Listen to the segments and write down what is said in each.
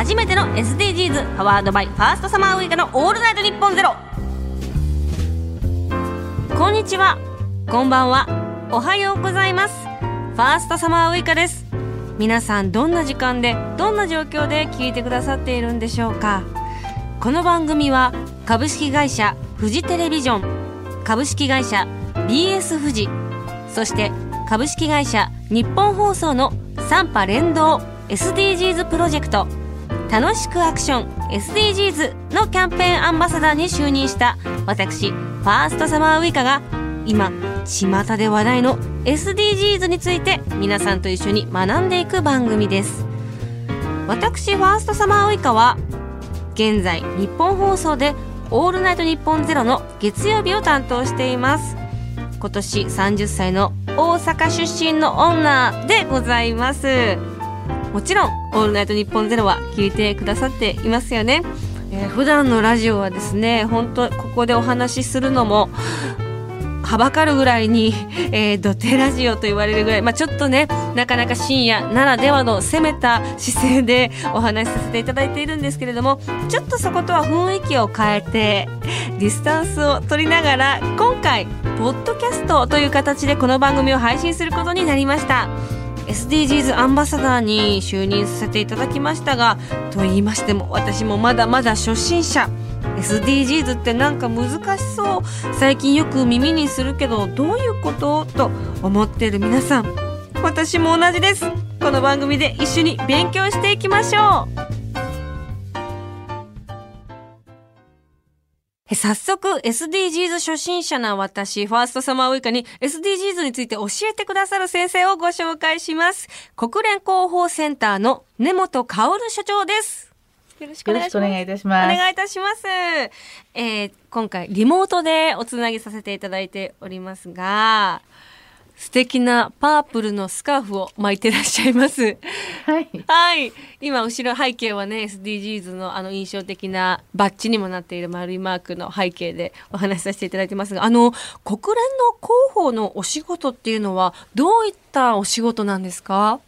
初めての SDGs パワードバイファーストサマーウイカのオールナイトニッポンゼロ。こんにちは。こんばんは。おはようございます。ファーストサマーウイカです。皆さんどんな時間でどんな状況で聞いてくださっているんでしょうか。この番組は株式会社フジテレビジョン株式会社 BS フジそして株式会社日本放送の3波連動 SDGs プロジェクト。楽しくアクション SDGs のキャンペーンアンバサダーに就任した私ファーストサマーウイカが今巷で話題の SDGs について皆さんと一緒に学んでいく番組です。私ファーストサマーウイカは現在日本放送で「オールナイトニッポンゼロの月曜日を担当しています。今年30歳の大阪出身の女でございます。もちろん「オールナイトニッポンゼロは聞いてくださっていますよね、えー、普段のラジオはですね本当ここでお話しするのもはばかるぐらいに、えー、土手ラジオと言われるぐらい、まあ、ちょっとねなかなか深夜ならではの攻めた姿勢で お話しさせていただいているんですけれどもちょっとそことは雰囲気を変えてディスタンスを取りながら今回ポッドキャストという形でこの番組を配信することになりました。SDGs アンバサダーに就任させていただきましたがと言いましても私もまだまだ初心者。SDGs ってなんか難しそう。最近よく耳にするけどどういうこと？と思ってる皆さん。私も同じです。この番組で一緒に勉強していきましょう。早速 SDGs 初心者な私、ファーストサマーウイカに SDGs について教えてくださる先生をご紹介します。国連広報センターの根本薫所長です。よろしくお願いいたします。お願いいたします。えー、今回リモートでおつなぎさせていただいておりますが、素敵なパープルのスカーフを巻いてらっしゃいます。はい。はい。今、後ろ背景はね、SDGs のあの印象的なバッジにもなっている丸いマークの背景でお話しさせていただいてますが、あの、国連の広報のお仕事っていうのは、どういったお仕事なんですか？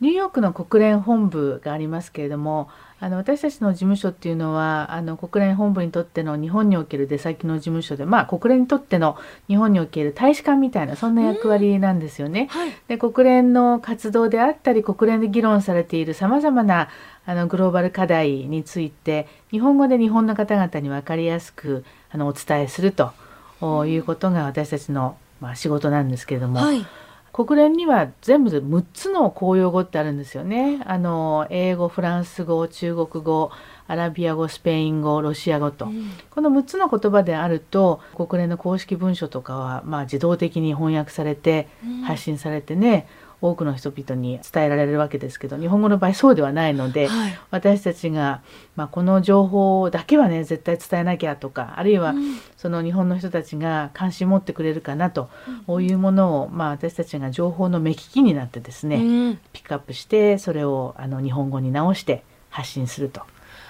ニューヨークの国連本部がありますけれども、あの私たちの事務所っていうのはあの国連本部にとっての日本における出先の事務所で、まあ、国連にとっての日本における大使館みたいなそんな役割なんですよね。はい、で国連の活動であったり国連で議論されているさまざまなあのグローバル課題について日本語で日本の方々に分かりやすくあのお伝えするということが私たちの、まあ、仕事なんですけれども。はい国連には全部で6つの公用語ってあるんですよね。あの英語フランス語中国語アラビア語スペイン語ロシア語と、うん、この6つの言葉であると国連の公式文書とかは、まあ、自動的に翻訳されて発信されてね、多くの人々に伝えられるわけですけど日本語の場合そうではないので、はい、私たちが、まあ、この情報だけはね絶対伝えなきゃとかあるいは、その日本の人たちが関心持ってくれるかなと、こういうものを、まあ、私たちが情報の目利きになってですね、うん、ピックアップしてそれをあの日本語に直して発信すると。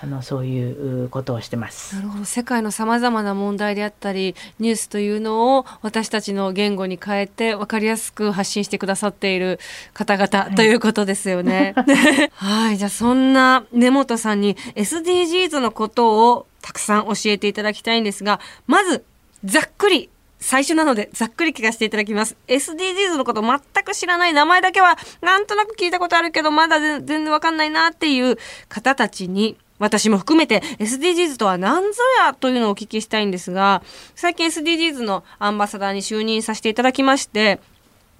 あのそういうことをしてます。なるほど世界のさまざまな問題であったりニュースというのを私たちの言語に変えて分かりやすく発信してくださっている方々ということですよね。はい、じゃあそんな根本さんに SDGs のことをたくさん教えていただきたいんですがまずざっくり最初なのでざっくり聞かせていただきます。SDGs のこと全く知らない名前だけはなんとなく聞いたことあるけどまだ全然わかんないなっていう方たちに私も含めて SDGs とは何ぞやというのをお聞きしたいんですが、最近 SDGs のアンバサダーに就任させていただきまして、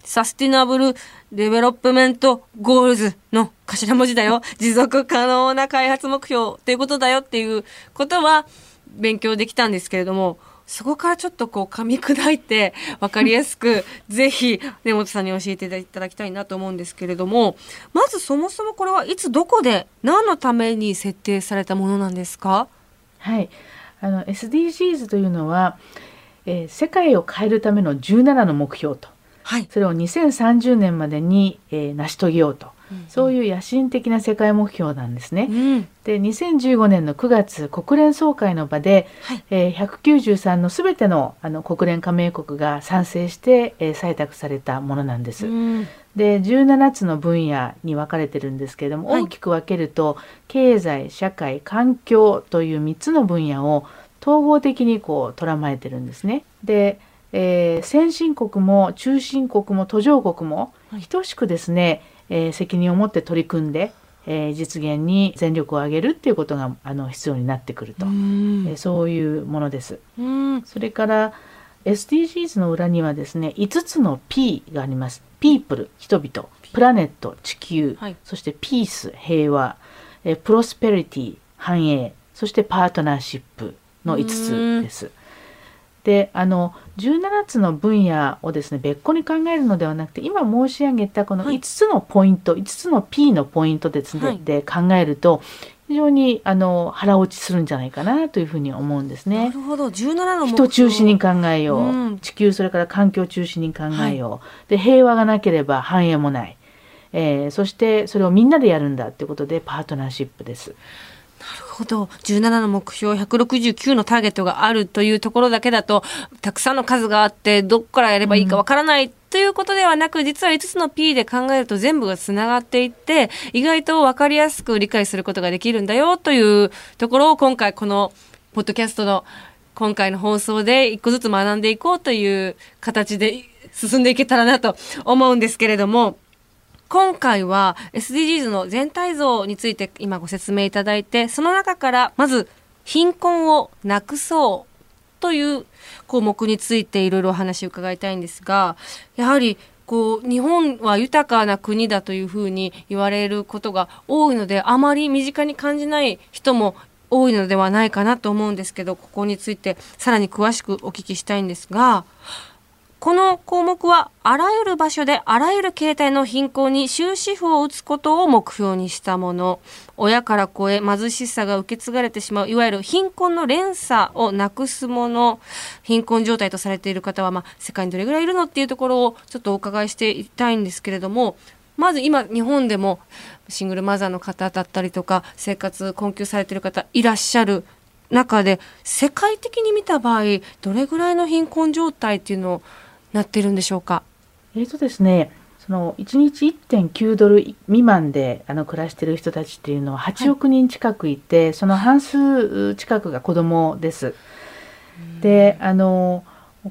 Sustainable Development Goals の頭文字だよ。持続可能な開発目標ということだよっていうことは勉強できたんですけれども、そこからちょっとこう噛み砕いて分かりやすくぜひ根本さんに教えていただきたいなと思うんですけれどもまずそもそもこれはいつどこで何のために設定されたものなんですか？はい。あの SDGs というのは、えー、世界を変えるための17の目標と、はい、それを2030年までに、えー、成し遂げようとそういう野心的な世界目標なんですね。うん、で2015年の9月国連総会の場で、はい、えー、193の全てのあの国連加盟国が賛成して、えー、採択されたものなんです。うん、で17つの分野に分かれてるんですけれども、はい大きく分けると経済社会環境という3つの分野を統合的にこう捉まえてるんですね。で、えー先進国も中進国も途上国もはい等しくですね、えー責任を持って取り組んで、えー実現に全力を挙げるっていうことがあの必要になってくると、うん。えーそういうものです。うん。それから SDGs の裏にはですね5つの P があります。People 人々。プラネット地球、はい。そして Peace 平和、えー、Prosperity 繁栄。そしてパートナーシップの5つです。であの17つの分野をですね別個に考えるのではなくて今申し上げたこのはい。5つのポイント、5つの P のポイントですね、はい。で考えると非常にあの腹落ちするんじゃないかなというふうに思うんですね。なるほど。17の人中心に考えよう、うん。地球それから環境中心に考えよう、で平和がなければ繁栄もない、えーそしてそれをみんなでやるんだっていうことでパートナーシップです。ほど17の目標169のターゲットがあるというところだけだとたくさんの数があってどこからやればいいかわからない、ということではなく実は5つの P で考えると全部がつながっていって意外と分かりやすく理解することができるんだよというところを今回このポッドキャストの今回の放送で一個ずつ学んでいこうという形で進んでいけたらなと思うんですけれども今回は SDGs の全体像について今ご説明いただいてその中からまず貧困をなくそうという項目についていろいろお話を伺いたいんですがやはりこう日本は豊かな国だというふうに言われることが多いのであまり身近に感じない人も多いのではないかなと思うんですけどここについてさらに詳しくお聞きしたいんですがこの項目はあらゆる場所であらゆる形態の貧困に終止符を打つことを目標にしたもの。親から子へ貧しさが受け継がれてしまういわゆる貧困の連鎖をなくすもの。貧困状態とされている方は、まあ、世界にどれぐらいいるのっていうところをちょっとお伺いしていきたいんですけれどもまず今日本でもシングルマザーの方だったりとか生活困窮されている方いらっしゃる中で世界的に見た場合どれぐらいの貧困状態っていうのをなってるんでしょうか？えーとですねその1日1.9ドル未満であの暮らしている人たちっていうのは8億人近くいて、その半数近くが子供です。であの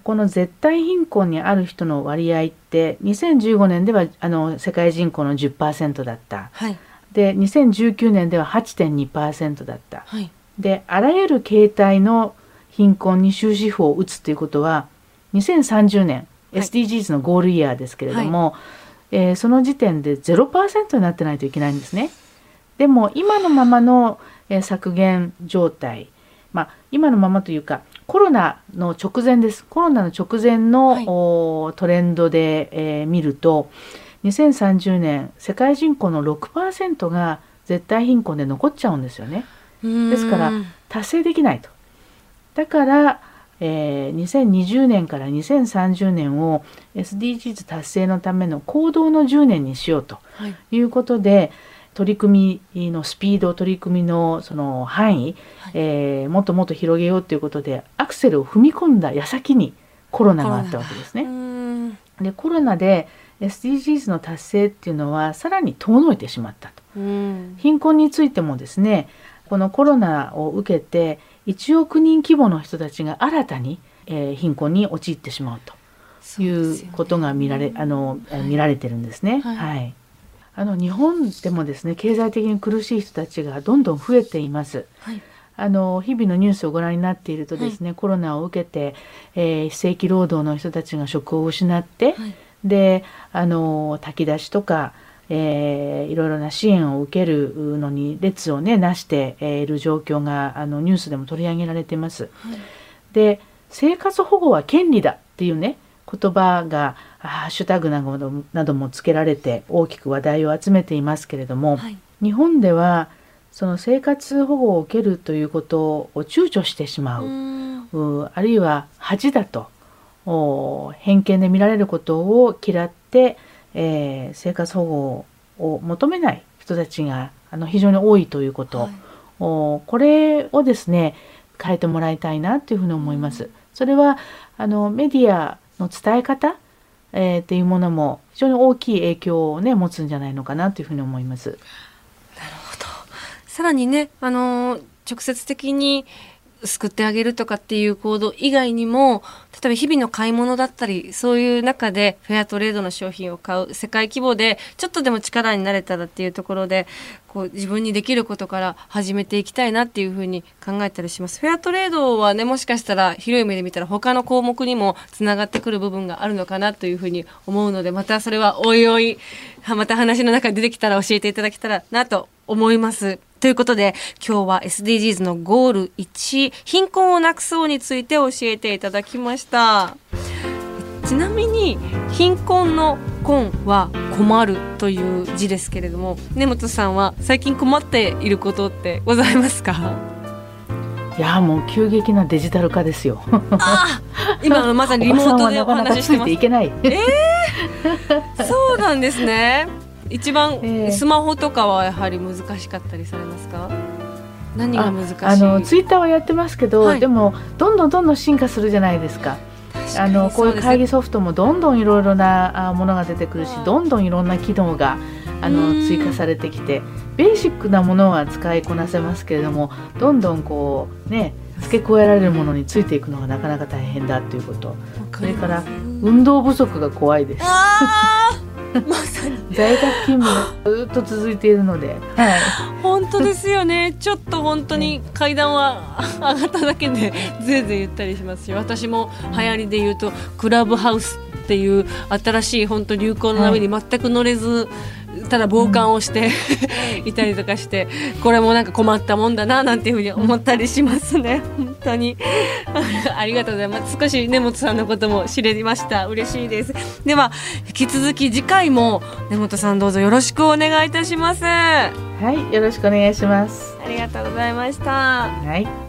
この絶対貧困にある人の割合って2015年ではあの世界人口の10%だった。はい、で2019年では8.2%だった。はい、であらゆる形態の貧困に終止符を打つということは2030年、はい SDGs のゴールイヤーですけれども、えーその時点で0%になってないといけないんですね。でも今のままの、えー削減状態、まあ、今のままというかコロナの直前ですコロナの直前の、はいトレンドで、えー見ると2030年世界人口の6%が絶対貧困で残っちゃうんですよね。ですから達成できないと。だから、えー2020年から2030年を SDGs 達成のための行動の10年にしようとはい、いうことで取り組みのスピード取り組みのその範囲、はいえーもっともっと広げようということでアクセルを踏み込んだ矢先にコロナがあったわけですね。ね。でコロナで SDGs の達成っていうのはさらに遠のいてしまったと。うん、貧困についてもですねこのコロナを受けて1億人規模の人たちが新たに、えー貧困に陥ってしまうとそいうことが見られ、あの、えー見られてるんですね。はい。はい。あの日本でもですね経済的に苦しい人たちがどんどん増えています。はい、あの日々のニュースをご覧になっているとですね、コロナを受けて、えー非正規労働の人たちが職を失って、はい、であの炊き出しとか、えーいろいろな支援を受けるのに列をねなしてえーいる状況があのニュースでも取り上げられてます。はいで生活保護は権利だっていうね言葉があハッシュタグなどもなどもつけられて大きく話題を集めていますけれども、はい、日本ではその生活保護を受けるということを躊躇してしまう。あるいは恥だとお偏見で見られることを嫌って、えー生活保護を求めない人たちがあの非常に多いということ、はいおこれをですね変えてもらいたいなというふうに思います。それはあのメディアの伝え方えー、っていうものも非常に大きい影響をね持つんじゃないのかなというふうに思います。なるほど。さらにね、あの直接的に救ってあげるとかっていう行動以外にも例えば日々の買い物だったりそういう中でフェアトレードの商品を買う世界規模でちょっとでも力になれたらっていうところでこう自分にできることから始めていきたいなっていうふうに考えたりしますフェアトレードはねもしかしたら広い目で見たら他の項目にもつながってくる部分があるのかなというふうに思うのでまたそれはおいおいまた話の中で出てきたら教えていただけたらなと思います。ということで、今日は SDGs のゴール1、貧困をなくそうについて教えていただきました。ちなみに、貧困の困は困るという字ですけれども、根本さんは最近困っていることってございますか？いやもう急激なデジタル化ですよ。あ今まさにリモートでお話ししてます。いけない。えー、そうなんですね。一番スマホとかはやはり難しかったりされますか、何が難しい？あのツイッターはやってますけど、はい、でもどんどんどんどん進化するじゃないですか。あのこういう会議ソフトもどんどんいろいろなものが出てくるしどんどんいろんな機能があの追加されてきてベーシックなものは使いこなせますけれどもどんどんこうね付け加えられるものについていくのがなかなか大変だということ。それから運動不足が怖いです。まさに在宅勤務がずっと続いているので、はい、本当ですよね。ちょっと本当に階段は上がっただけでぜいぜい言ったりしますし私も流行りで言うとクラブハウスっていう新しい本当流行の波に全く乗れず、はいただ傍観をして いたりとかしてこれもなんか困ったもんだななんていうふうに思ったりしますね。本当に。ありがとうございます。少し根本さんのことも知れました。嬉しいです。では引き続き次回も根本さんどうぞよろしくお願いいたします。はいよろしくお願いします。ありがとうございました。はい